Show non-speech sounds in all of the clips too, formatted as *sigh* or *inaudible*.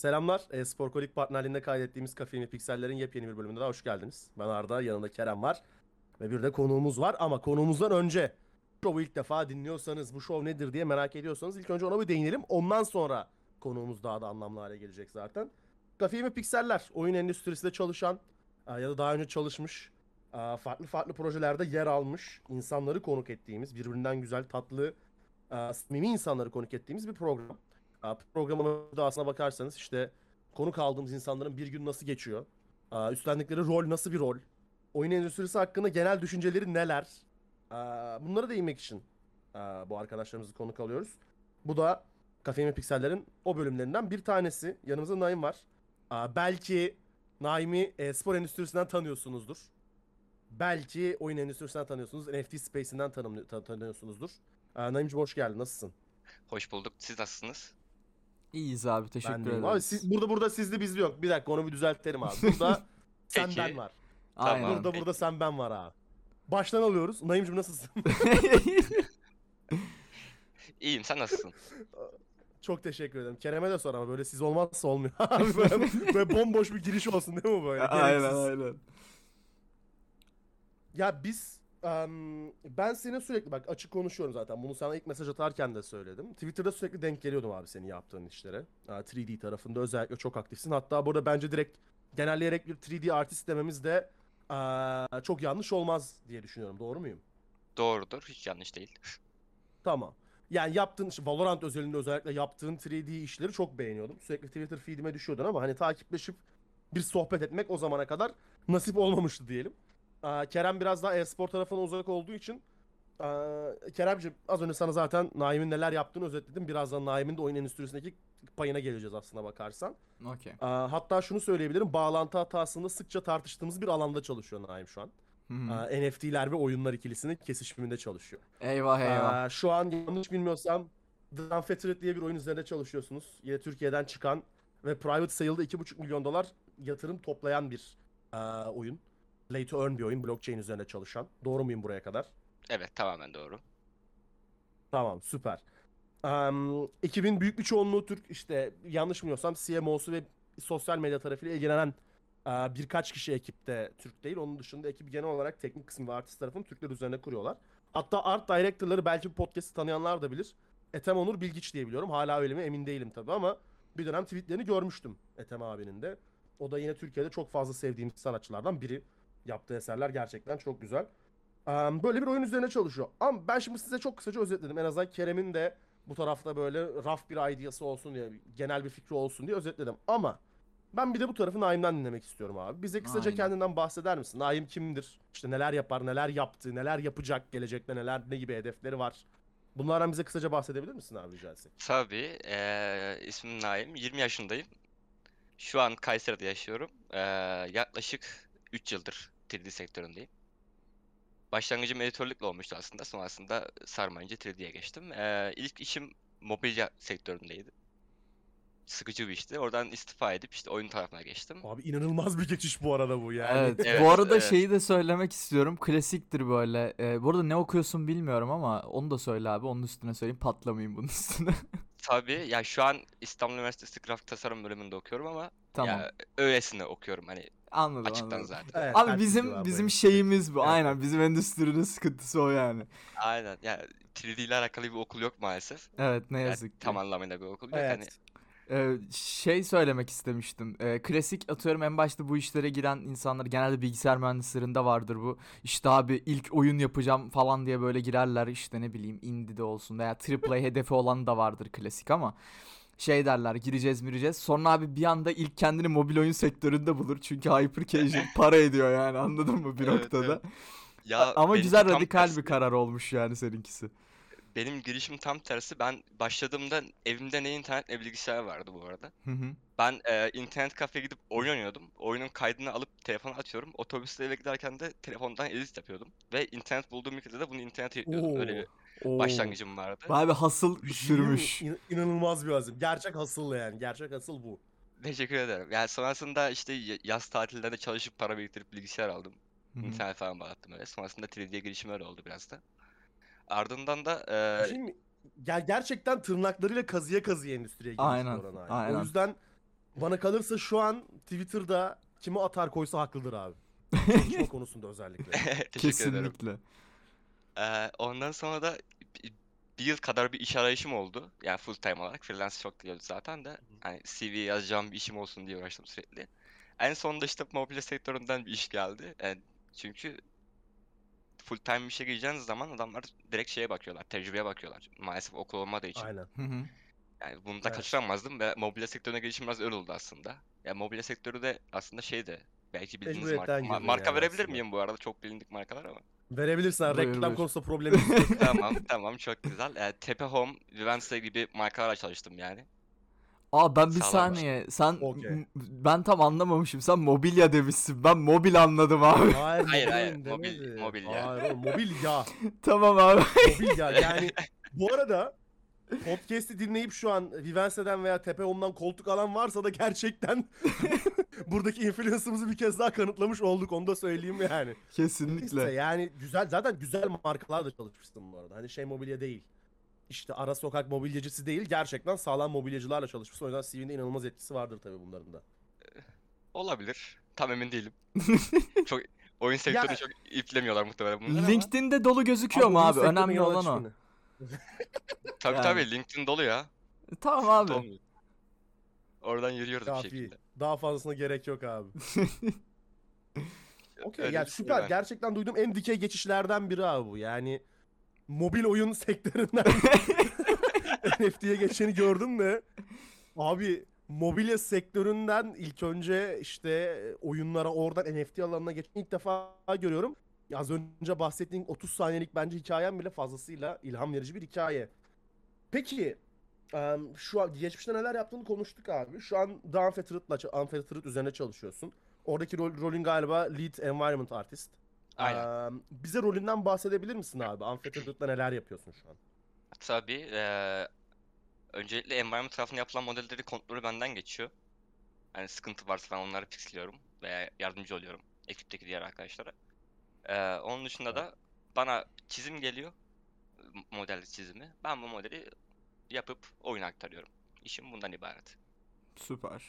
Selamlar. E, Sporkolik partnerliğinde kaydettiğimiz Kafein ve Pikseller'in yepyeni bir bölümüne daha hoş geldiniz. Ben Arda, yanında Kerem var. Ve bir de konuğumuz var ama konuğumuzdan önce şovu ilk defa dinliyorsanız, bu şov nedir diye merak ediyorsanız ilk önce ona bir değinelim. Ondan sonra konuğumuz daha da anlamlı hale gelecek zaten. Kafein ve Pikseller, oyun endüstrisinde çalışan e, ya da daha önce çalışmış, e, farklı farklı projelerde yer almış, insanları konuk ettiğimiz, birbirinden güzel, tatlı, e, samimi insanları konuk ettiğimiz bir program. Aa, Programın da aslına bakarsanız işte konuk aldığımız insanların bir gün nasıl geçiyor? Aa, Üstlendikleri rol nasıl bir rol? Oyun endüstrisi hakkında genel düşünceleri neler? Aa, Bunlara değinmek için bu arkadaşlarımızı konuk alıyoruz. Bu da Kafein ve Pikseller'in o bölümlerinden bir tanesi. Yanımızda Naim var. Belki Naim'i e, spor endüstrisinden tanıyorsunuzdur. Belki oyun endüstrisinden tanıyorsunuz. NFT Space'inden tanıyorsunuzdur. Aa, hoş geldin. Nasılsın? Hoş bulduk. Siz nasılsınız? İyiyiz abi teşekkür ederiz. Abi siz, burada burada sizli bizli yok. Bir dakika onu bir düzeltelim abi. Burada *laughs* sen ben var. Aynen. Tamam. Burada burada sen ben var abi. Baştan alıyoruz. Naim'cim nasılsın? *laughs* *laughs* İyiyim. Sen nasılsın? Çok teşekkür ederim. Kerem'e de sor ama böyle siz olmazsa olmuyor. Abi böyle, böyle bomboş bir giriş olsun değil mi böyle? aynen Gereksiz. aynen. Ya biz em, ben senin sürekli bak açık konuşuyorum zaten. Bunu sana ilk mesaj atarken de söyledim. Twitter'da sürekli denk geliyordum abi senin yaptığın işlere. Aa, 3D tarafında özellikle çok aktifsin. Hatta burada bence direkt genelleyerek bir 3D artist dememiz de aa, çok yanlış olmaz diye düşünüyorum. Doğru muyum? Doğrudur. Hiç yanlış değil. Tamam. Yani yaptığın işte Valorant özelinde özellikle yaptığın 3D işleri çok beğeniyordum. Sürekli Twitter feedime düşüyordun ama hani takipleşip bir sohbet etmek o zamana kadar nasip olmamıştı diyelim. Aa, Kerem biraz daha e-spor tarafına uzak olduğu için aa, Keremciğim az önce sana zaten Naim'in neler yaptığını özetledim. Birazdan Naim'in de oyun endüstrisindeki payına geleceğiz aslına bakarsan. Okey. Aa, hatta şunu söyleyebilirim. Bağlantı hatasında sıkça tartıştığımız bir alanda çalışıyor Naim şu an. Aa, NFT'ler ve oyunlar ikilisinin kesişiminde çalışıyor. eyvah eyvah. Aa, şu an yanlış bilmiyorsam The Unfettered diye bir oyun üzerinde çalışıyorsunuz. Yine Türkiye'den çıkan ve private sale'da 2,5 milyon dolar yatırım toplayan bir aa, oyun. Play to earn bir oyun. Blockchain üzerine çalışan. Doğru muyum buraya kadar? Evet. Tamamen doğru. Tamam süper. Am, ekibin büyük bir çoğunluğu Türk işte yanlış bilmiyorsam CMO'su ve sosyal medya tarafıyla ilgilenen aa, birkaç kişi ekipte Türk değil. Onun dışında ekip genel olarak teknik kısmı ve artist tarafını Türkler üzerine kuruyorlar. Hatta art director'ları belki bu podcast'i tanıyanlar da bilir. Ethem Onur Bilgiç diye biliyorum. Hala öyle mi emin değilim tabii ama bir dönem tweetlerini görmüştüm Ethem abinin de. O da yine Türkiye'de çok fazla sevdiğim sanatçılardan biri. Yaptığı eserler gerçekten çok güzel. Böyle bir oyun üzerine çalışıyor. Ama ben şimdi size çok kısaca özetledim. En azından Kerem'in de bu tarafta böyle raf bir ideası olsun diye, genel bir fikri olsun diye özetledim. Ama ben bir de bu tarafı Naim'den dinlemek istiyorum abi. Bize kısaca Aynen. kendinden bahseder misin? Naim kimdir? İşte neler yapar, neler yaptı, neler yapacak gelecekte, neler ne gibi hedefleri var? Bunlardan bize kısaca bahsedebilir misin abi rica etsek? Tabii. eee ismim Naim. 20 yaşındayım. Şu an Kayseri'de yaşıyorum. Eee, yaklaşık 3 yıldır 3D sektöründeyim. Başlangıcım editörlükle olmuştu aslında. Sonrasında sarmayınca 3D'ye geçtim. Eee ilk işim mobilya sektöründeydi. Sıkıcı bir işti. Oradan istifa edip işte oyun tarafına geçtim. Abi inanılmaz bir geçiş bu arada bu yani. Evet. Evet, Bu arada evet. şeyi de söylemek istiyorum. Klasiktir böyle. Ee, bu arada ne okuyorsun bilmiyorum ama onu da söyle abi. Onun üstüne söyleyeyim. Patlamayayım bunun üstüne. *laughs* Tabii ya şu an İstanbul Üniversitesi Grafik Tasarım bölümünde okuyorum ama tamam. ya öylesine okuyorum hani anladım açıktan anladım. zaten. Evet, Abi bizim abi bizim şeyimiz bu. Evet. Aynen. Bizim endüstrinin sıkıntısı o yani. Aynen ya 3D ile alakalı bir okul yok maalesef. Evet ne Yani yazık ki. tam anlamıyla bir okul yok. Hani Evet. Ee, şey söylemek istemiştim. Ee, klasik atıyorum en başta bu işlere giren insanlar genelde bilgisayar mühendislerinde vardır bu. İşte abi ilk oyun yapacağım falan diye böyle girerler işte ne bileyim indie'de olsun veya AAA hedefi olan da vardır klasik ama şey derler gireceğiz mireceğiz. Sonra abi bir anda ilk kendini mobil oyun sektöründe bulur. Çünkü hyper casual *laughs* para ediyor yani anladın mı bir Evet, noktada. evet. ya Ama güzel radikal tersi. bir karar olmuş yani seninkisi. Benim girişim tam tersi. Ben başladığımda evimde ne internet ne bilgisayar vardı bu arada. Hı hı. Ben e, internet kafeye gidip oyun oynuyordum. Oyunun kaydını alıp telefona atıyorum. Otobüste eve giderken de telefondan edit yapıyordum. Ve internet bulduğum ülkede de bunu internete yüklüyordum. Öyle bir Oo. başlangıcım vardı. Abi hasıl Bir şey mi? sürmüş. İn- İnanılmaz bir azim. Gerçek hasıl yani. Gerçek hasıl bu. Teşekkür ederim. Yani sonrasında işte y- yaz tatillerinde çalışıp para biriktirip bilgisayar aldım. Hı hı. İnternet falan bağlattım öyle. Sonrasında 3D'ye girişim öyle oldu biraz da. Ardından da e, şey mi? Ger- gerçekten tırnaklarıyla kazıya kazıya endüstriye girmiş Aynen, aynen. O yüzden Bana kalırsa şu an Twitter'da kimi atar koysa haklıdır abi. *laughs* Çalışma konusunda özellikle. *laughs* Teşekkür ederim. Kesinlikle. Ee, ondan sonra da bi- bir yıl kadar bir iş arayışım oldu. Yani full time olarak. Freelance çok diyordu zaten de. Hani CV yazacağım bir işim olsun diye uğraştım sürekli. En sonunda işte mobilya sektöründen bir iş geldi. Yani çünkü full time bir işe gireceğiniz zaman adamlar direkt şeye bakıyorlar. Tecrübeye bakıyorlar. Maalesef okul olmadığı için. Aynen. Hı hı. Yani bunu da Evet. kaçıramazdım ve mobilya sektörüne girişim biraz öyle oldu aslında. Ya mobilya sektörü de aslında şey de belki bildiğiniz marka. Marka yani verebilir aslında. miyim bu arada? Çok bilindik markalar ama. Verebilirsin. abi. Buyur, Reklam buyur. konusunda problemimiz yok. *laughs* Tamam tamam çok güzel. Ee, Tepe Home, Vivense gibi markalarla çalıştım yani. Aa ben bir Sağlam saniye. Sen Okey. m- ben tam anlamamışım. Sen mobilya demişsin. Ben mobil anladım abi. Hayır, Hayır, mobil hayır, mobil- demedi. mobilya. Hayır oğlum, mobilya. *laughs* tamam abi. Mobilya yani *laughs* bu arada *laughs* podcast'i dinleyip şu an Vivense'den veya Tepe Home'dan koltuk alan varsa da gerçekten *laughs* buradaki influence'ımızı bir kez daha kanıtlamış olduk onu da söyleyeyim yani. İşte Kesinlikle. yani güzel zaten güzel markalarla çalışmışsın bu arada. Hani şey mobilya değil. İşte ara sokak mobilyacısı değil gerçekten sağlam mobilyacılarla çalışmışsın. O yüzden CV'nde inanılmaz etkisi vardır tabii bunların da. Olabilir. Tam emin değilim. *laughs* çok oyun sektörünü çok iplemiyorlar muhtemelen bunlar ama. LinkedIn'de dolu gözüküyor mu oyun abi? Önemli olan o. Tabii Yani. tabii LinkedIn dolu ya. Tamam abi. olmuyor. Oradan yürüyoruz bir Kafi. şekilde. Daha fazlasına gerek yok abi. *laughs* Okey Öyle ya bir şey süper. var. Gerçekten duyduğum en dikey geçişlerden biri abi bu. Yani mobil oyun *laughs* sektöründen *laughs* NFT'ye geçeni gördüm de abi mobilya sektöründen ilk önce işte oyunlara oradan NFT alanına geçen ilk defa görüyorum. Az önce bahsettiğim 30 saniyelik bence hikayem bile fazlasıyla ilham verici bir hikaye. Peki şu an geçmişte neler yaptığını konuştuk abi. Şu an The Unfettered'la Unfettered üzerine çalışıyorsun. Oradaki rol, rolün galiba Lead Environment Artist. Aynen. Bize rolünden bahsedebilir misin abi? Unfettered'da neler yapıyorsun şu an? Tabii eee öncelikle environment tarafında yapılan modelleri kontrolü benden geçiyor. Yani sıkıntı varsa falan onları fixliyorum veya yardımcı oluyorum ekipteki diğer arkadaşlara. Eee, onun dışında da bana çizim geliyor. Model çizimi. Ben bu modeli yapıp oyuna aktarıyorum. İşim bundan ibaret. Süper.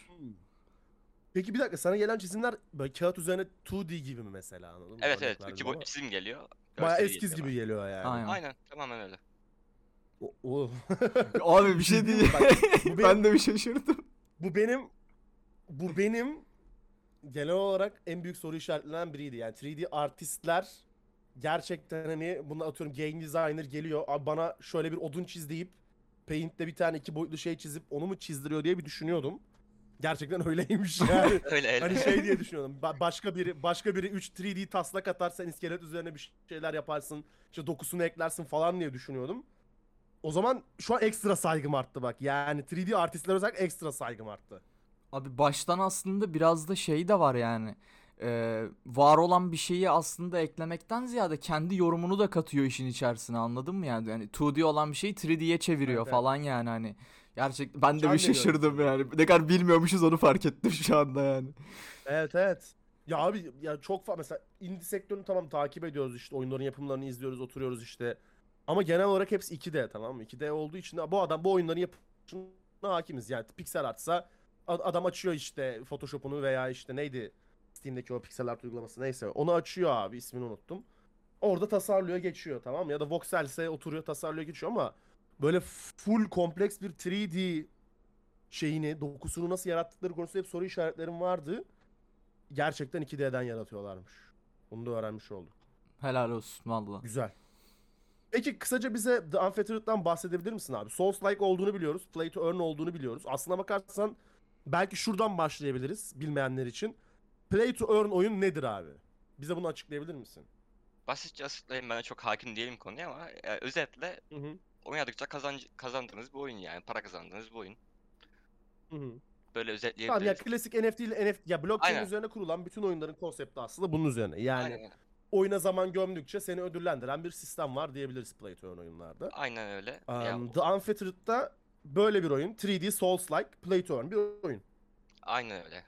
Peki bir dakika sana gelen çizimler böyle kağıt üzerine 2D gibi mi mesela anladın mı? Evet evet. verdim İki ama. boyutlu çizim geliyor. Bayağı görseli eskiz geliyor gibi geliyor yani. Aynen. Aynen. Tamamen öyle. O- o- Abi bir şey *laughs* değil. Bak, bu *laughs* benim- ben de bir şaşırdım. bu benim bu benim genel olarak en büyük soru işaretlerinden biriydi. Yani 3D artistler gerçekten hani bunu atıyorum game designer geliyor abi bana şöyle bir odun çiz deyip Paint'te bir tane iki boyutlu şey çizip onu mu çizdiriyor diye bir düşünüyordum. Gerçekten *laughs* öyleymiş yani. *laughs* Öyle öyle. hani şey diye düşünüyordum. Ba- başka biri başka biri 3 3D taslak atar sen iskelet üzerine bir şeyler yaparsın. işte dokusunu eklersin falan diye düşünüyordum. O zaman şu an ekstra saygım arttı bak. Yani 3D artistler özellikle ekstra saygım arttı. Abi baştan aslında biraz da şey de var yani. Ee, var olan bir şeyi aslında eklemekten ziyade kendi yorumunu da katıyor işin içerisine anladın mı yani? Yani 2D olan bir şeyi 3D'ye çeviriyor Evet, falan yani hani. Gerçekten ben de bir şaşırdım yani. Ne kadar bilmiyormuşuz onu fark ettim şu anda yani. Evet evet. Ya abi ya çok fazla mesela indie sektörünü tamam takip ediyoruz işte oyunların yapımlarını izliyoruz oturuyoruz işte. Ama genel olarak hepsi 2D tamam mı? 2D olduğu için bu adam bu oyunların yapımına hakimiz. Yani pixel artsa adam açıyor işte Photoshop'unu veya işte neydi Steam'deki o pixel art uygulaması neyse onu açıyor abi ismini unuttum. Orada tasarlıyor geçiyor tamam? Ya da Voxel'se oturuyor tasarlıyor geçiyor ama böyle full kompleks bir 3D şeyini, dokusunu nasıl yarattıkları konusunda hep soru işaretlerim vardı. Gerçekten 2D'den yaratıyorlarmış. Bunu da öğrenmiş olduk. Helal olsun valla. Güzel. Peki kısaca bize The Unfettered'dan bahsedebilir misin abi? Souls-like olduğunu biliyoruz. Play to earn olduğunu biliyoruz. Aslına bakarsan belki şuradan başlayabiliriz bilmeyenler için. Play to earn oyun nedir abi? Bize bunu açıklayabilir misin? Basitçe açıklayayım ben çok hakim değilim konuya ama e, özetle Hı hı. oynadıkça kazanc kazandığınız bir oyun yani para kazandığınız bir oyun. Hı hı. Böyle Tamam ya özetleyebiliriz. klasik NFT ile NFT ya blockchain Aynen. üzerine kurulan bütün oyunların konsepti aslında bunun üzerine. Yani Aynen, oyuna zaman gömdükçe seni ödüllendiren bir sistem var diyebiliriz Play to earn oyunlarda. Aynen öyle. Ya, Um, The Unfettered'da böyle bir oyun. 3D Souls-like Play to earn bir oyun. aynen öyle.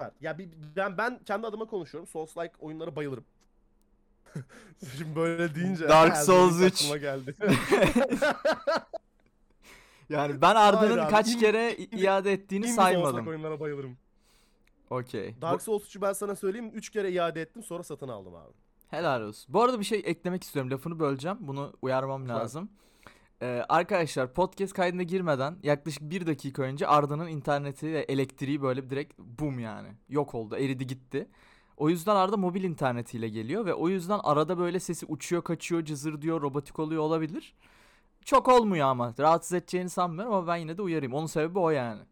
Evet. Ya bir, ben ben kendi adıma konuşuyorum. Souls-like oyunlara bayılırım. *laughs* Şimdi böyle deyince Dark Souls Ring 3. aklıma geldi. *laughs* Yani ben Arda'nın kaç in- kere iade ettiğini olsak saymadım. oyunlara bayılırım. Okey. Dark Souls 3'ü ben sana söyleyeyim 3 kere iade ettim sonra satın aldım abi. Helal olsun. Bu arada bir şey eklemek istiyorum. Lafını böleceğim. Bunu uyarmam lazım. Ee, arkadaşlar podcast kaydına girmeden yaklaşık bir dakika önce Arda'nın interneti ve elektriği böyle direkt boom yani. Yok oldu. Eridi gitti. O yüzden Arda mobil internetiyle geliyor ve o yüzden arada böyle sesi uçuyor kaçıyor cızır diyor robotik oluyor olabilir. Çok olmuyor ama rahatsız edeceğini sanmıyorum ama ben yine de uyarayım. Onun sebebi o yani.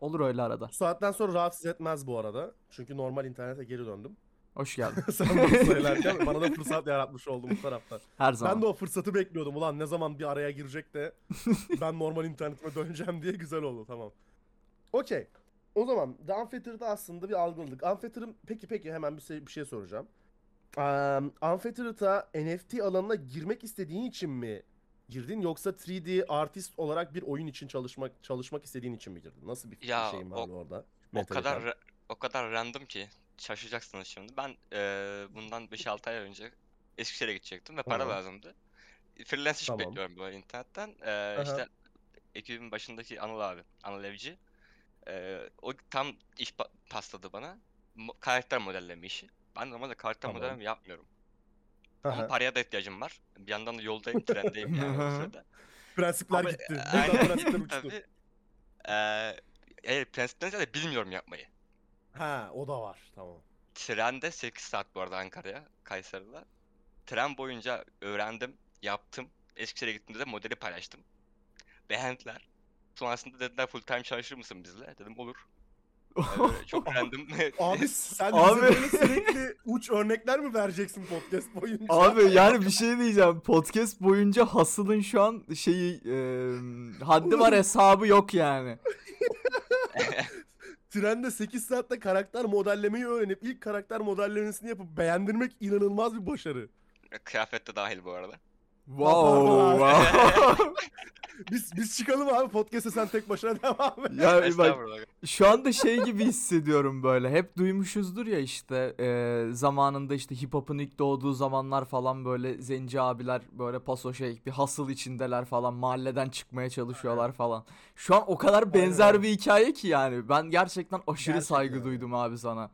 Olur öyle arada. Bu saatten sonra rahatsız etmez bu arada. Çünkü normal internete geri döndüm. Hoş geldin. *laughs* Sen bunu *laughs* söylerken bana da fırsat yaratmış oldum bu taraftan. Her zaman. Ben de o fırsatı bekliyordum. Ulan ne zaman bir araya girecek de ben normal internetime döneceğim diye güzel oldu. Tamam. Okey. O zaman The Unfettered'ı aslında bir algıladık. Unfettered'ın peki peki hemen bir şey, bir şey soracağım. Um, Unfettered'a NFT alanına girmek istediğin için mi girdin yoksa 3D artist olarak bir oyun için çalışmak çalışmak istediğin için mi girdin? Nasıl bir Ya, şeyin o- vardı orada? O kadar ra- o kadar random ki şaşıracaksınız şimdi. Ben eee, bundan 5-6 ay önce Eskişehir'e gidecektim ve para Hı. lazımdı. Freelance iş Tamam. bekliyorum böyle internetten. Eee Aha. işte ekibin başındaki Anıl abi, Anıl Evci. Eee, o tam iş pa- pasladı bana. Mo- karakter modelleme işi. Ben normalde karakter Tamam. modelleme yapmıyorum. Ama Aha. paraya da ihtiyacım var. Bir yandan da yoldayım, *laughs* trendeyim yani o sırada. Prensipler Ama- gitti. Aynen, Buradan prensipler *laughs* uçtu. Tabii. Eee eğer prensipten ziyade bilmiyorum yapmayı. Ha o da var. Tamam. Trende 8 saat bu arada Ankara'ya, Kayseri'den. Tren boyunca öğrendim, yaptım. Eskişehir'e gittiğimde de modeli paylaştım. Beğendiler. Sonrasında dediler full time çalışır mısın bizle? Dedim olur. Ee, *laughs* çok random. Abi *laughs* sen Abi. bize böyle sürekli uç örnekler mi vereceksin podcast boyunca? Abi yani bir şey diyeceğim. Podcast boyunca Hasıl'ın şu an şeyi e, haddi var *laughs* hesabı yok yani. Trende 8 saatte karakter modellemeyi öğrenip ilk karakter modellemesini yapıp beğendirmek inanılmaz bir başarı. Kıyafet de dahil bu arada. Wow. wow. *laughs* Biz biz çıkalım abi podcast'e sen tek başına *laughs* devam et. ya bak Estağfurullah. şu anda şey gibi hissediyorum böyle. Hep duymuşuzdur ya işte e, zamanında işte hip hop'un ilk doğduğu zamanlar falan böyle zenci abiler böyle paso şey bir hasıl içindeler falan mahalleden çıkmaya çalışıyorlar falan. Şu an o kadar benzer bir hikaye ki yani. Ben gerçekten aşırı Gerçekten saygı öyle. duydum abi sana.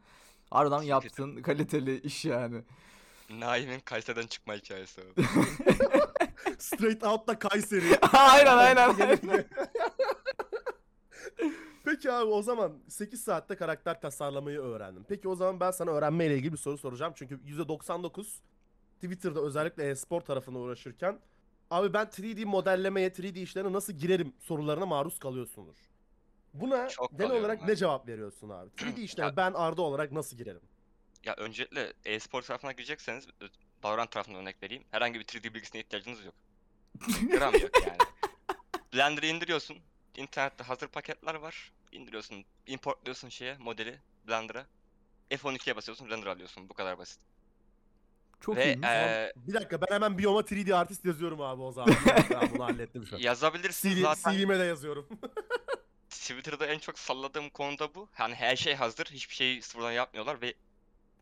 Harbiden yaptığın kaliteli iş yani. Naim'in Kayseri'den çıkma hikayesi. o. *laughs* Straight Out'ta Kayseri. *laughs* aynen aynen. *laughs* Peki abi o zaman 8 saatte karakter tasarlamayı öğrendim. Peki o zaman ben sana öğrenmeyle ilgili bir soru soracağım. Çünkü %99 Twitter'da özellikle e-spor tarafına uğraşırken abi ben 3D modellemeye, 3D işlerine nasıl girerim sorularına maruz kalıyorsundur. Buna Çok genel kalıyorum olarak ben. ne cevap veriyorsun abi? 3D *clears throat* işlerine ben Arda olarak nasıl girerim? Ya öncelikle e-spor tarafına girecekseniz Valorant tarafından örnek vereyim. Herhangi bir 3D bilgisine ihtiyacınız yok. Gram yok yani. *laughs* Blender'ı indiriyorsun. İnternette hazır paketler var. İndiriyorsun, importluyorsun şeye, modeli Blender'a. F12'ye basıyorsun, render alıyorsun. Bu kadar basit. Çok Ve iyiymiş. eee, Bir dakika ben hemen Bioma 3D artist yazıyorum abi o zaman. ben bunu hallettim şu an. yazabilirsin CV, zaten. CV'me de yazıyorum. Twitter'da en çok salladığım konu da bu. Hani her şey hazır, hiçbir şeyi sıfırdan yapmıyorlar ve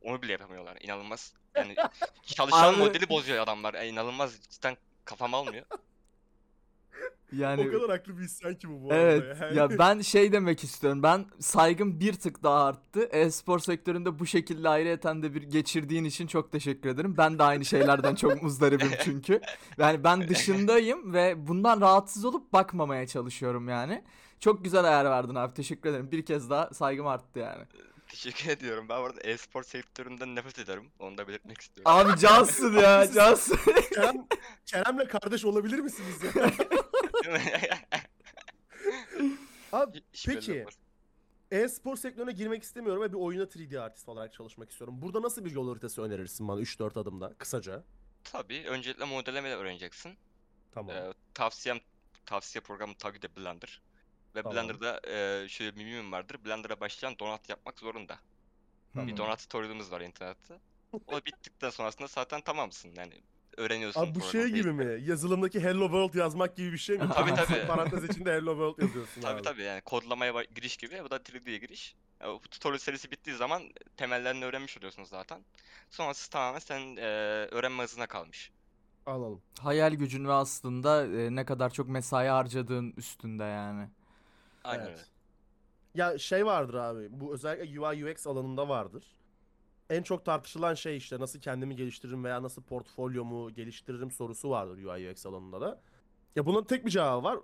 onu bile yapamıyorlar. İnanılmaz. Yani *laughs* çalışan Abi- modeli bozuyor adamlar. Yani inanılmaz cidden kafam almıyor. *laughs* yani o kadar haklı bir isyan ki bu bu Evet arada. yani. ya ben *laughs* şey demek istiyorum. Ben saygım bir tık daha arttı. E-spor sektöründe bu şekilde ayrıyeten de bir geçirdiğin için çok teşekkür ederim. Ben de aynı şeylerden çok muzdaribim çünkü. Yani ben dışındayım ve bundan rahatsız olup bakmamaya çalışıyorum yani. Çok güzel ayar verdin abi. Teşekkür ederim. Bir kez daha saygım arttı yani. Teşekkür ediyorum. Ben bu arada e-spor sektöründen nefret ederim. Onu da belirtmek istiyorum. Abi cansın ya cansın. Kerem, Kerem'le kardeş olabilir misiniz ya? *laughs* Abi Hiç belli peki olmaz. e-spor sektörüne girmek istemiyorum ve bir oyuna 3D artist olarak çalışmak istiyorum. Burada nasıl bir yol haritası önerirsin bana 3-4 adımda kısaca? Tabii öncelikle modelleme öğreneceksin. Tamam. Ee, tavsiyem tavsiye programı tabii de Blender. Ve Tamam. Blender'da e, şöyle bir mimim vardır. Blender'a başlayan donat yapmak zorunda. Bir donat tutorial'ımız var internette. O bittikten sonrasında zaten tamamsın. Yani öğreniyorsun Abi bu şey programı, gibi mi? Yazılımdaki Hello World yazmak gibi bir şey mi? *laughs* Tabii, tabii. *laughs* Parantez içinde Hello World yazıyorsun Tabii abi. tabii yani kodlamaya ba- giriş gibi. Bu da 3D'ye giriş. Ya, bu tutorial serisi bittiği zaman temellerini öğrenmiş oluyorsunuz zaten. Sonrası tamamen senin e, öğrenme hızına kalmış. Anladım. Hayal gücün ve aslında e, ne kadar çok mesai harcadığın üstünde yani. Aynen Evet. öyle. Ya şey vardır abi. Bu özellikle UI UX alanında vardır. En çok tartışılan şey işte nasıl kendimi geliştiririm veya nasıl portfolyomu geliştiririm sorusu vardır UI UX alanında da. Ya bunun tek bir cevabı var.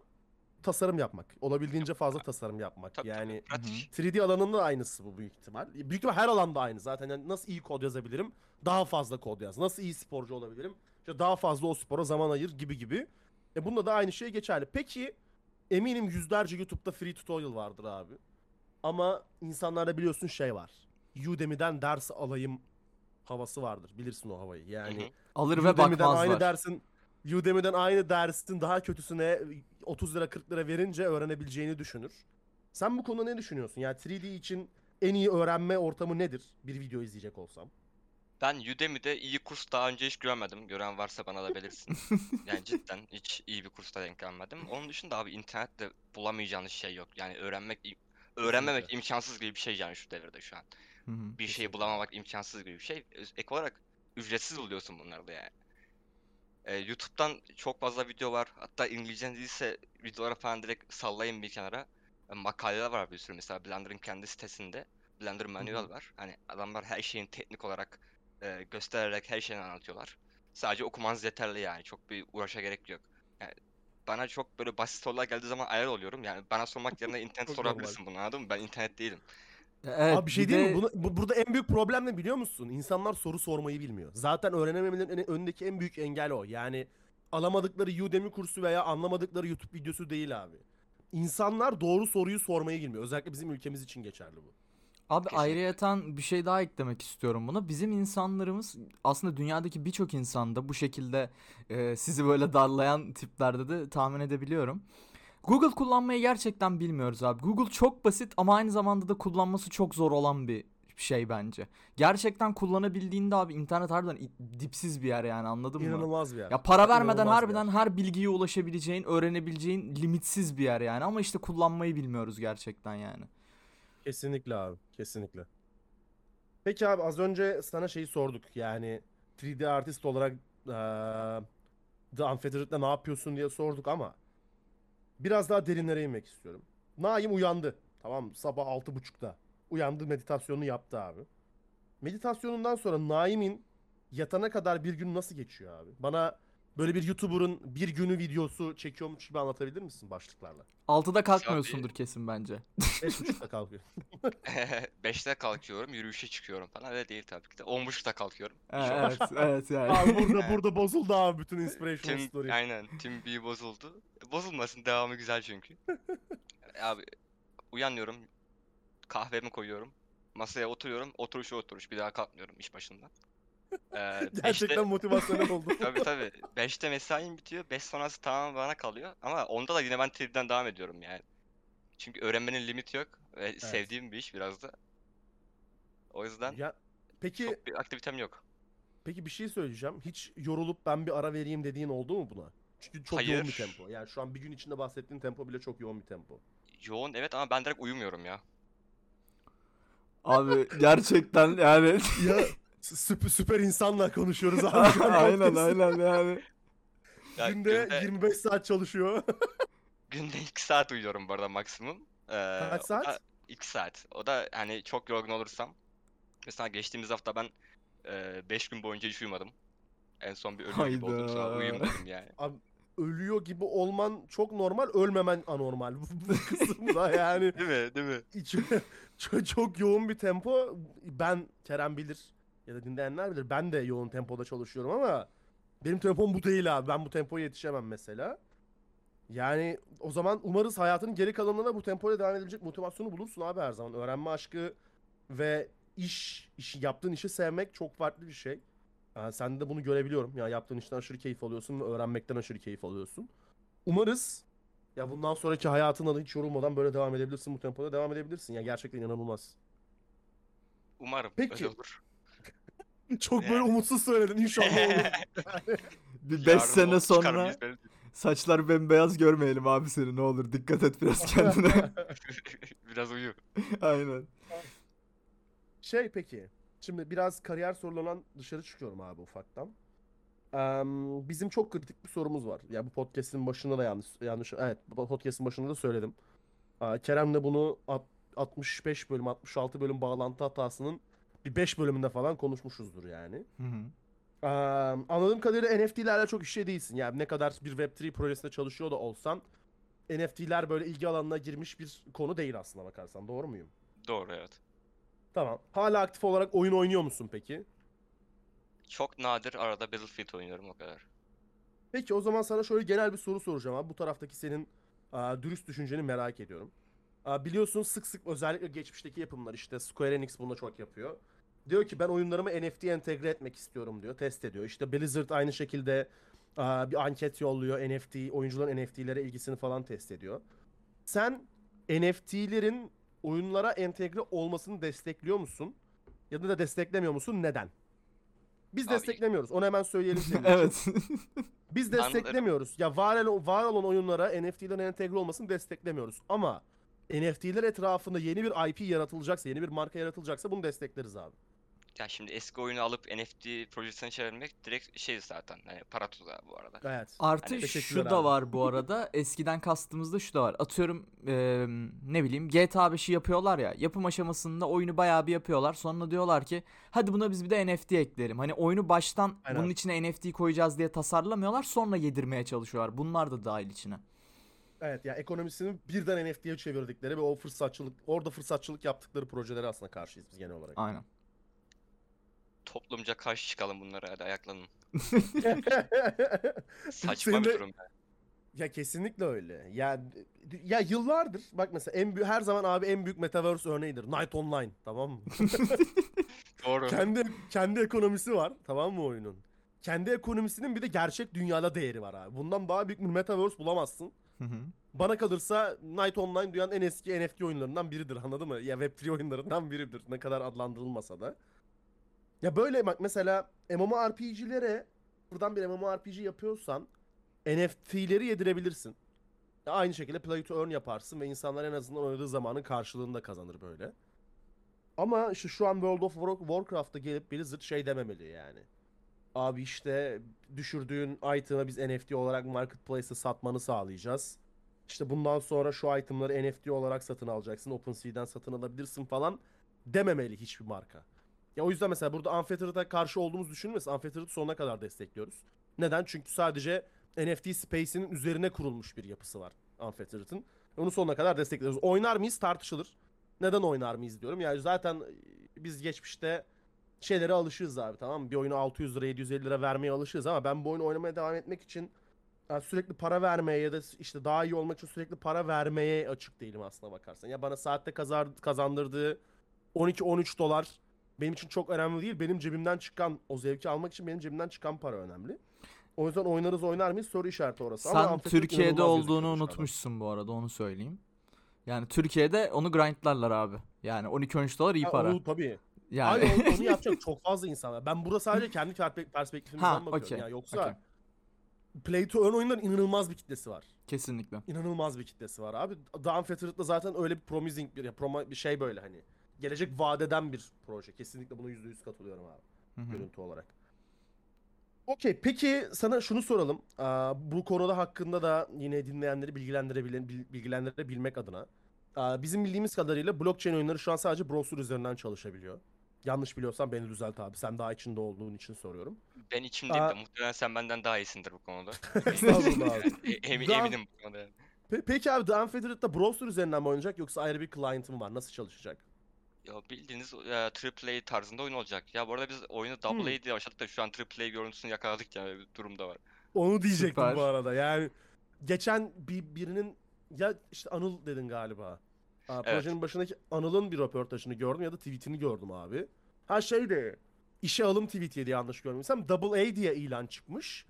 Tasarım yapmak. Olabildiğince fazla tasarım yapmak. Tabii, yani tabii. Pratik. 3D alanında da aynısı bu büyük ihtimal. Büyük ihtimal her alanda aynı zaten. Yani nasıl iyi kod yazabilirim? Daha fazla kod yaz. Nasıl iyi sporcu olabilirim? İşte daha fazla o spora zaman ayır gibi gibi. E bunda da aynı şey geçerli. Peki eminim yüzlerce YouTube'da free tutorial vardır abi. Ama insanlarda biliyorsun şey var. Udemy'den ders alayım havası vardır. Bilirsin o havayı. Yani. Alır ve Udemy'den bakmazlar. aynı dersin Udemy'den aynı dersin daha kötüsüne 30 lira 40 lira verince öğrenebileceğini düşünür. Sen bu konuda ne düşünüyorsun? Yani 3D için en iyi öğrenme ortamı nedir? Bir video izleyecek olsam. Ben Udemy'de iyi kurs daha önce hiç görmedim. Gören varsa bana da belirsin. Yani *laughs* cidden hiç iyi bir kursta denk gelmedim. Onun dışında abi internette bulamayacağınız şey yok. Yani öğrenmek öğrenmemek Kesinlikle. imkansız gibi bir şey yani şu devirde şu an. Hı hı. Bir şeyi bulamamak imkansız gibi bir şey. Ek olarak ücretsiz buluyorsun bunları da yani. Ee, YouTube'dan çok fazla video var. Hatta İngilizcen değilse videoları falan direkt sallayın bir kenara. E, makaleler var bir sürü mesela Blender'ın kendi sitesinde. Blender manual var. Hani adamlar her şeyin teknik olarak e, göstererek her şeyini anlatıyorlar. Sadece okumanız yeterli yani. Çok bir uğraşa gerek yok. Yani bana çok böyle basit sorular geldiği zaman ayar oluyorum. Yani bana sormak *laughs* yerine internet sorabilirsin bunu anladın mı? Ben internet değilim. Evet, Abi bir şey bir değil de- mi? Bunu- bu- burada en büyük problem ne biliyor musun? İnsanlar soru sormayı bilmiyor. Zaten öğrenememelerin en- önündeki en büyük engel o. Yani alamadıkları Udemy kursu veya anlamadıkları YouTube videosu değil abi. İnsanlar doğru soruyu sormayı bilmiyor. Özellikle bizim ülkemiz için geçerli bu. Abi Kesinlikle. ayrıyeten bir şey daha eklemek istiyorum buna. Bizim insanlarımız aslında dünyadaki birçok insanda bu şekilde e, sizi böyle darlayan tiplerde de tahmin edebiliyorum. Google kullanmayı gerçekten bilmiyoruz abi. Google çok basit ama aynı zamanda da kullanması çok zor olan bir şey bence. Gerçekten kullanabildiğinde abi internet harbiden dipsiz bir yer yani anladın mı? İnanılmaz bir yer. Ya para vermeden İnanılmaz harbiden yer. her bilgiye ulaşabileceğin, öğrenebileceğin limitsiz bir yer yani. Ama işte kullanmayı bilmiyoruz gerçekten yani. Kesinlikle abi. Kesinlikle. Peki abi az önce sana şeyi sorduk. Yani 3D artist olarak eee The Unfeathered'da ne yapıyorsun diye sorduk ama biraz daha derinlere inmek istiyorum. Naim uyandı. Tamam? Sabah 6.30'da. Uyandı meditasyonunu yaptı abi. Meditasyonundan sonra Naim'in yatana kadar bir gün nasıl geçiyor abi? Bana böyle bir YouTuber'ın bir günü videosu çekiyormuş gibi anlatabilir misin başlıklarla? 6'da kalkmıyorsundur kesin bence. 5.30'da kalkıyor. 5'te kalkıyorum, yürüyüşe çıkıyorum falan. Öyle değil tabii ki de. 10.30'da kalkıyorum. Evet, İş evet, evet *laughs* yani. Abi burada burada bozuldu abi bütün inspirational Tim, story. aynen. Tim B bozuldu. Bozulmasın devamı güzel çünkü. *laughs* Abi uyanıyorum. Kahvemi koyuyorum. Masaya oturuyorum. Oturuş oturuş. Bir daha kalkmıyorum iş başından. Ee, *laughs* Gerçekten beşte- motivasyonel oldu. *laughs* Tabii tabii. 5'te mesaim bitiyor. 5 sonrası tamamen bana kalıyor. Ama onda da yine ben 3D'den devam ediyorum yani. Çünkü öğrenmenin limiti yok. Ve sevdiğim bir iş biraz da. O yüzden ya peki çok bir aktivitem yok. peki bir şey söyleyeceğim. Hiç yorulup ben bir ara vereyim dediğin oldu mu buna? Çünkü çok yoğun bir Hayır. tempo. Yani şu an bir gün içinde bahsettiğin tempo bile çok yoğun bir tempo. Yoğun evet ama ben direkt uyumuyorum ya. Abi gerçekten yani. ya *laughs* süper, süper insanla konuşuyoruz *laughs* abi. aynen aynen yani. Ya Günde, günde, 25 saat çalışıyor. *laughs* günde 2 saat uyuyorum bu arada maksimum. Ee, Kaç saat? da 2 saat. O da hani çok yorgun olursam. Mesela geçtiğimiz hafta ben 5 gün boyunca hiç uyumadım. En son bir ölüyor gibi oldum sonra dedim yani. Abi ölüyor gibi olman çok normal, ölmemen anormal. *laughs* Bu, kısımda yani. Değil mi? Değil mi? Çok, çok yoğun bir tempo. Ben Kerem bilir ya da dinleyenler bilir. Ben de yoğun tempoda çalışıyorum ama benim tempom bu değil abi. Ben bu tempoya yetişemem mesela. Yani o zaman umarız hayatın geri kalanında da bu tempoyla devam edebilecek motivasyonu bulursun abi her zaman. Öğrenme aşkı ve iş, işi yaptığın işi sevmek çok farklı bir şey. Yani sen de bunu görebiliyorum. Ya yaptığın işten aşırı keyif alıyorsun ve öğrenmekten aşırı keyif alıyorsun. Umarız ya bundan sonraki hayatına da hiç yorulmadan böyle devam edebilirsin. Bu tempoda devam edebilirsin. Ya gerçekten inanılmaz. Umarım Peki. öyle olur. *laughs* Çok böyle umutsuz söyledin. İnşallah *laughs* olur. Bir 5 Yarın sene sonra değil. saçlar bembeyaz görmeyelim abi seni ne olur. Dikkat et biraz kendine. *laughs* Biraz uyu. aynen. şey peki. Şimdi biraz kariyer sorularından dışarı çıkıyorum abi ufaktan. em, bizim çok kritik bir sorumuz var. Ya bu podcast'in başında da yanlış yanlış evet bu podcast'in başında da söyledim. Aa, Kerem'le bunu alt- 65 bölüm 66 bölüm bağlantı hatasının bir 5 bölümünde falan konuşmuşuzdur yani. Hı hı. Eee, anladığım kadarıyla NFT'lerle çok işe değilsin. Yani ne kadar bir Web3 projesinde çalışıyor da olsan NFT'ler böyle ilgi alanına girmiş bir konu değil aslında bakarsan. Doğru muyum? Doğru evet. Tamam. Hala aktif olarak oyun oynuyor musun peki? Çok nadir arada Battlefield oynuyorum o kadar. Peki o zaman sana şöyle genel bir soru soracağım abi. Bu taraftaki senin aa, dürüst düşünceni merak ediyorum. Aa, biliyorsun sık sık özellikle geçmişteki yapımlar işte Square Enix bunu çok yapıyor. Diyor ki ben oyunlarımı NFT entegre etmek istiyorum diyor. Test ediyor. İşte Blizzard aynı şekilde aa, bir anket yolluyor. NFT, oyuncuların NFT'lere ilgisini falan test ediyor. Sen NFT'lerin oyunlara entegre olmasını destekliyor musun? Ya da desteklemiyor musun? Neden? Biz Abi- desteklemiyoruz. Onu hemen söyleyelim *laughs* evet. Biz desteklemiyoruz. Ya var, var olan oyunlara NFT'lerin entegre olmasını desteklemiyoruz. Ama NFT'ler etrafında yeni bir IP yaratılacaksa, yeni bir marka yaratılacaksa bunu destekleriz abi. Ya şimdi eski oyunu alıp NFT projesine çevirmek direkt şey zaten. Hani para tuzağı bu arada. Evet. Artı Hani- şu da abi. var bu *laughs* arada. Eskiden kastımızda şu da var. Atıyorum eee, ne bileyim GTA 5'i yapıyorlar ya. Yapım aşamasında oyunu bayağı bir yapıyorlar. Sonra diyorlar ki hadi buna biz bir de NFT ekleyelim. Hani oyunu baştan Aynen. bunun içine NFT koyacağız diye tasarlamıyorlar. Sonra yedirmeye çalışıyorlar. Bunlar da dahil içine. Evet ya ekonomisini birden NFT'ye çevirdikleri ve o fırsatçılık, orada fırsatçılık yaptıkları projelere aslında karşıyız biz genel olarak. Aynen. Toplumca karşı çıkalım bunlara hadi ayaklanın. Senin *laughs* Saçma bir de- durum. ya. Ya kesinlikle öyle. Ya ya yıllardır bak mesela en büyük her zaman abi en büyük metaverse örneğidir. Night Online tamam mı? *laughs* Doğru. kendi kendi ekonomisi var tamam mı oyunun? Kendi ekonomisinin bir de gerçek dünyada değeri var abi. Bundan daha büyük bir metaverse bulamazsın. Hı hı. Bana kalırsa Night Online dünyanın en eski NFT oyunlarından biridir anladın mı? Ya Web3 oyunlarından biridir ne kadar adlandırılmasa da. Ya böyle bak mesela MMORPG'lere buradan bir MMORPG yapıyorsan NFT'leri yedirebilirsin. Ya aynı şekilde play to earn yaparsın ve insanlar en azından oynadığı zamanın karşılığını da kazanır böyle. Ama işte şu an World of War- Warcraft'ta gelip Blizzard şey dememeli yani. Abi işte düşürdüğün item'ı biz NFT olarak marketplace'te satmanı sağlayacağız. İşte bundan sonra şu itemları NFT olarak satın alacaksın. OpenSea'den satın alabilirsin falan dememeli hiçbir marka. Ya o yüzden mesela burada Unfettered'a karşı olduğumuz düşünülmesin. Unfettered'ı sonuna kadar destekliyoruz. Neden? Çünkü sadece NFT space'inin üzerine kurulmuş bir yapısı var Unfettered'ın. Onu sonuna kadar destekliyoruz. Oynar mıyız tartışılır. Neden oynar mıyız diyorum. Yani zaten e, biz geçmişte şeylere alışığız abi tamam mı? Bir oyunu 600 lira 750 lira vermeye alışığız ama ben bu oyunu oynamaya devam etmek için yani sürekli para vermeye ya da işte daha iyi olmak için sürekli para vermeye açık değilim aslına bakarsan. Ya bana saatte kazar, kazandırdığı 12-13 dolar benim için çok önemli değil. Benim cebimden çıkan o zevki almak için benim cebimden çıkan para önemli. O yüzden oynarız oynar mıyız soru işareti orası. Ama Sen Unfettered Türkiye'de olduğunu unutmuşsun bu arada onu söyleyeyim. Yani Türkiye'de onu grindlarlar abi. Yani 12-13 dolar iyi Ha, para. o tabii. Yani Abi onu, onu *laughs* yapacak çok fazla insan var. Ben burada sadece kendi perspe- perspektifimizden Ha, bakıyorum. okey, Ya yoksa okey. play to earn oyunların inanılmaz bir kitlesi var. kesinlikle. İnanılmaz bir kitlesi var abi. The Unfettered'da zaten öyle bir promising bir, ya promo, bir şey böyle hani. Gelecek vadeden bir proje. Kesinlikle buna %100 katılıyorum abi. Hı hı. Görüntü olarak. Okey peki sana şunu soralım. Aa, bu konuda hakkında da yine dinleyenleri bilgilendirebilen, bil- bilgilendirebilmek adına. Aa, bizim bildiğimiz kadarıyla blockchain oyunları şu an sadece browser üzerinden çalışabiliyor. Yanlış biliyorsam beni düzelt abi. Sen daha içinde olduğun için soruyorum. Ben içimdeyim Aa. de muhtemelen sen benden daha iyisindir bu konuda. *laughs* Estağfurullah abi. Yani, e- emi- Daha- eminim bu konuda. yani. Pe- peki abi The Unfettered'da browser üzerinden mi oynayacak yoksa ayrı bir client mı var? Nasıl çalışacak? Ya bildiğiniz e, AAA tarzında oyun olacak. Ya bu arada biz oyunu AA Hmm. diye başladık da şu an AAA görüntüsünü yakaladık yani bir durumda var. Onu diyecektim Süper. bu arada. Yani geçen bir birinin ya işte Anıl dedin galiba. Aa, Evet. Projenin başındaki Anıl'ın bir röportajını gördüm ya da tweetini gördüm abi. Ha şey de işe alım tweetiydi diye yanlış görmüyorsam Double A diye ilan çıkmış.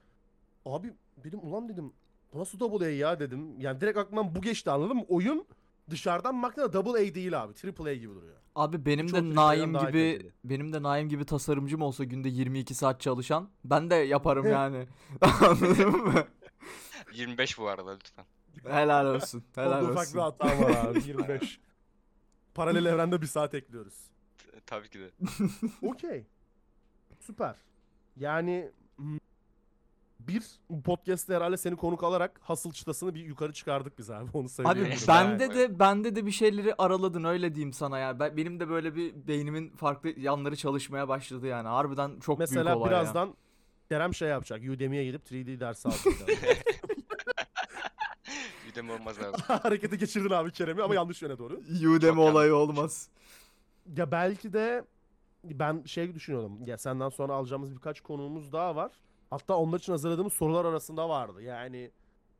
Abi dedim ulan dedim bu nasıl Double A ya dedim. Yani direkt aklımdan bu geçti anladın mı? Oyun dışarıdan baktığında Double A değil abi. Triple A gibi duruyor. Abi benim Çoğu de Naim gibi kaliteli. benim de Naim gibi tasarımcım olsa günde 22 saat çalışan ben de yaparım yani. *laughs* Anladın mı? 25 bu arada lütfen. Helal olsun. Helal Orada ufak bir olsun. hata var abi *laughs* 25. Paralel evrende bir saat ekliyoruz. Tabii ki de. *laughs* Okey. Süper. Yani hmm, bir bu podcast'te herhalde seni konuk alarak hasıl çıtasını bir yukarı çıkardık biz abi onu Abi söyleyebilirim. Evet. bende Evet. de bende de bir şeyleri araladın öyle diyeyim sana ya. Ben, benim de böyle bir beynimin farklı yanları çalışmaya başladı yani. Harbiden çok büyük Mesela olay ya. birazdan Kerem şey yapacak. Udemy'ye gidip 3D dersi alacak. *laughs* De olmaz abi. *laughs* Hareketi geçirdin abi Kerem'i ama yanlış yöne doğru. Udemy olayı olmaz. Ya belki de ben şey düşünüyordum. Ya senden sonra alacağımız birkaç konuğumuz daha var. Hatta onlar için hazırladığımız sorular arasında vardı. Yani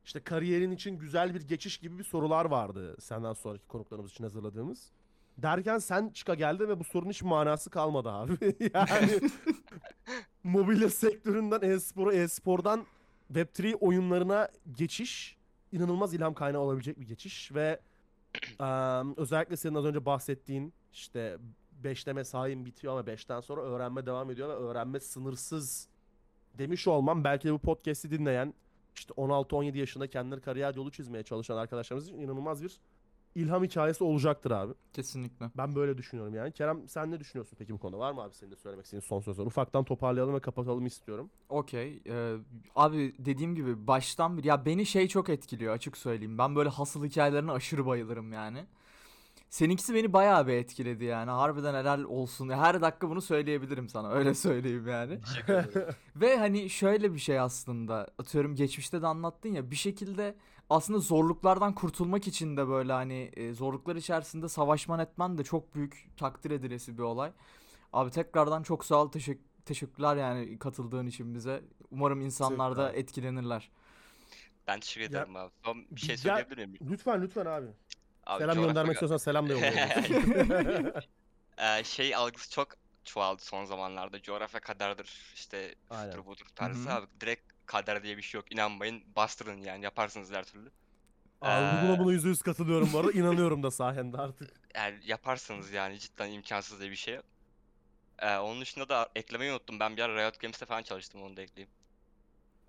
işte kariyerin için güzel bir geçiş gibi bir sorular vardı senden sonraki konuklarımız için hazırladığımız. Derken sen çıka geldi ve bu sorunun hiç manası kalmadı abi. *laughs* yani *laughs* mobilya sektöründen e-spora, e-spordan Web3 oyunlarına geçiş inanılmaz ilham kaynağı olabilecek bir geçiş ve Eee, özellikle senin az önce bahsettiğin işte 5'te mesain bitiyor ama 5'ten sonra öğrenme devam ediyor ve öğrenme sınırsız demiş olmam belki de bu podcast'i dinleyen işte 16-17 yaşında kendileri kariyer yolu çizmeye çalışan arkadaşlarımız için inanılmaz bir ilham hikayesi olacaktır abi. Kesinlikle. Ben böyle düşünüyorum yani. Kerem sen ne düşünüyorsun peki bu konuda? Var mı abi senin de söylemek istediğin son sözler? Ufaktan toparlayalım ve kapatalım istiyorum. Okey. Ee, abi dediğim gibi baştan bir ya beni şey çok etkiliyor açık söyleyeyim. Ben böyle hasıl hikayelerine aşırı bayılırım yani. Seninkisi beni bayağı bir etkiledi yani. Harbiden helal olsun. Her dakika bunu söyleyebilirim sana. *laughs* Öyle söyleyeyim yani. Teşekkür ederim. *laughs* Ve hani şöyle bir şey aslında atıyorum geçmişte de anlattın ya bir şekilde aslında zorluklardan kurtulmak için de böyle hani e, zorluklar içerisinde savaşman etmen de çok büyük takdir edilesi bir olay. Abi tekrardan çok sağ ol teşek- teşekkürler yani katıldığın için bize. Umarım insanlar da etkilenirler. Ben teşekkür Ya, ederim abi. Son bir şey ya- söyleyebilir miyim? Lütfen lütfen abi. Abi, selam coğrafya- göndermek istiyorsan selam da *laughs* yollayabilirsin. *laughs* Ee, şey algısı çok çoğaldı son zamanlarda. Coğrafya kaderdir işte Aynen. şudur budur tarzı Hı hı. abi. Direkt kader diye bir şey yok. İnanmayın bastırın yani yaparsınız her türlü. Abi Ee, buna buna yüzde yüz katılıyorum bu arada. İnanıyorum da sayende artık. *laughs* Yani yaparsınız yani cidden imkansız diye bir şey yok. Ee, onun dışında da eklemeyi unuttum. Ben bir ara Riot Games'te falan çalıştım onu da ekleyeyim.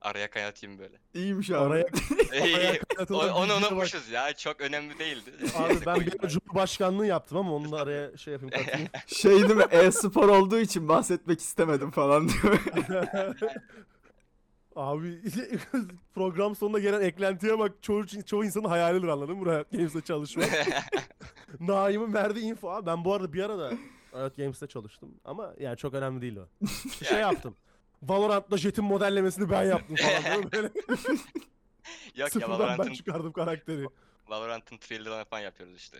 Araya kaynatayım böyle. İyiymiş Araya, *laughs* İyi, araya. O- katılan onu bak. unutmuşuz ya. Çok önemli değildi. Abi ben bir ara Cumhurbaşkanlığı yaptım ama onu da araya şey yapayım katayım. *laughs* Şey değil mi e-spor olduğu için bahsetmek istemedim falan diyor. *laughs* Abi program sonunda gelen eklentiye bak çoğu, çoğu insanın hayalidir anladın mı? Riot Games'te çalışmak. Naim'in verdiği info abi. Ben bu arada bir ara da Riot Games'te çalıştım. Ama yani çok önemli değil o. şey yaptım. Valorant'ta Jet'in modellemesini ben yaptım falan. değil mi? Böyle *laughs* Yok ya sıfırdan ben Valorant'ın çıkardım karakteri. Valorant'ın trailer'ını falan yapıyoruz işte.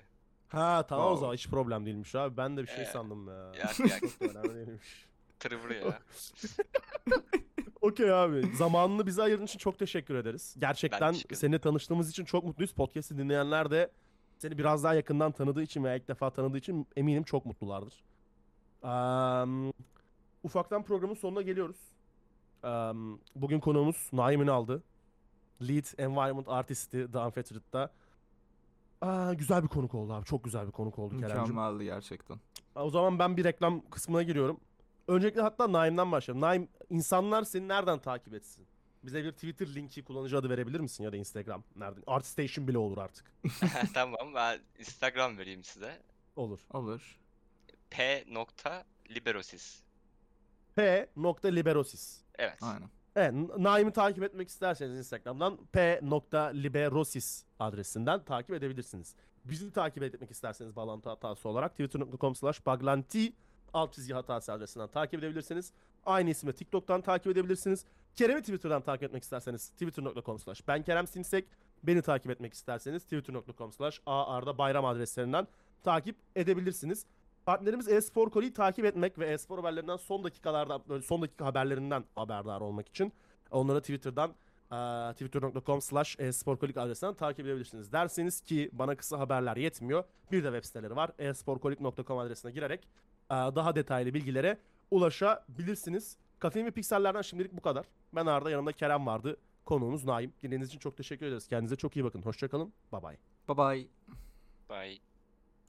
Ha tamam o Wow. zaman hiç problem değilmiş abi. Ben de bir şey Ee, sandım ya. Yak yak. Çok da önemli değilmiş. Tırvır ya. *laughs* Okey abi. Zamanını bize ayırdığın için çok teşekkür ederiz. Gerçekten teşekkür ederim. seninle tanıştığımız için çok mutluyuz. Podcast'i dinleyenler de seni biraz daha yakından tanıdığı için veya ilk defa tanıdığı için eminim çok mutlulardır. Am, ufaktan programın sonuna geliyoruz. Am, bugün konuğumuz Naim Ünal'dı. Lead Environment Artist'i The Unfettered'da. Aa, güzel bir konuk oldu abi. Çok güzel bir konuk oldu Kerem'cim. Mükemmeldi gerçekten. O zaman ben bir reklam kısmına giriyorum. Öncelikle hatta Naim'den başlayalım. Naim, insanlar seni nereden takip etsin? Bize bir Twitter linki, kullanıcı adı verebilir misin ya da Instagram? Nereden? Artstation bile olur artık. *laughs* *laughs* tamam ben Instagram vereyim size. Olur. Olur. p.liberosis. p.liberosis. Evet. Aynen. Evet, Naim'i takip etmek isterseniz Instagram'dan p.liberosis adresinden takip edebilirsiniz. Bizi takip etmek isterseniz bağlantı hatası olarak twitter.com slash baglanti alt çizgi hatası adresinden takip edebilirsiniz. Aynı ismi TikTok'tan takip edebilirsiniz. Kerem'i Twitter'dan takip etmek isterseniz twitter.com slash ben Kerem Sinsek. Beni takip etmek isterseniz twitter.com slash arda bayram adreslerinden takip edebilirsiniz. Partnerimiz e-spor Koli'yi takip etmek ve e-spor haberlerinden son dakikalarda böyle son dakika haberlerinden haberdar olmak için onları Twitter'dan twitter.com slash esporkolik adresinden takip edebilirsiniz. Derseniz ki bana kısa haberler yetmiyor. Bir de web siteleri var. esporkolik.com adresine girerek daha detaylı bilgilere ulaşabilirsiniz. Kafein ve Piksellerden şimdilik bu kadar. Ben Arda yanımda Kerem vardı. Konuğumuz Naim. Dinlediğiniz için çok teşekkür ederiz. Kendinize çok iyi bakın. Hoşçakalın. Bye bye. Bye bye. Bye.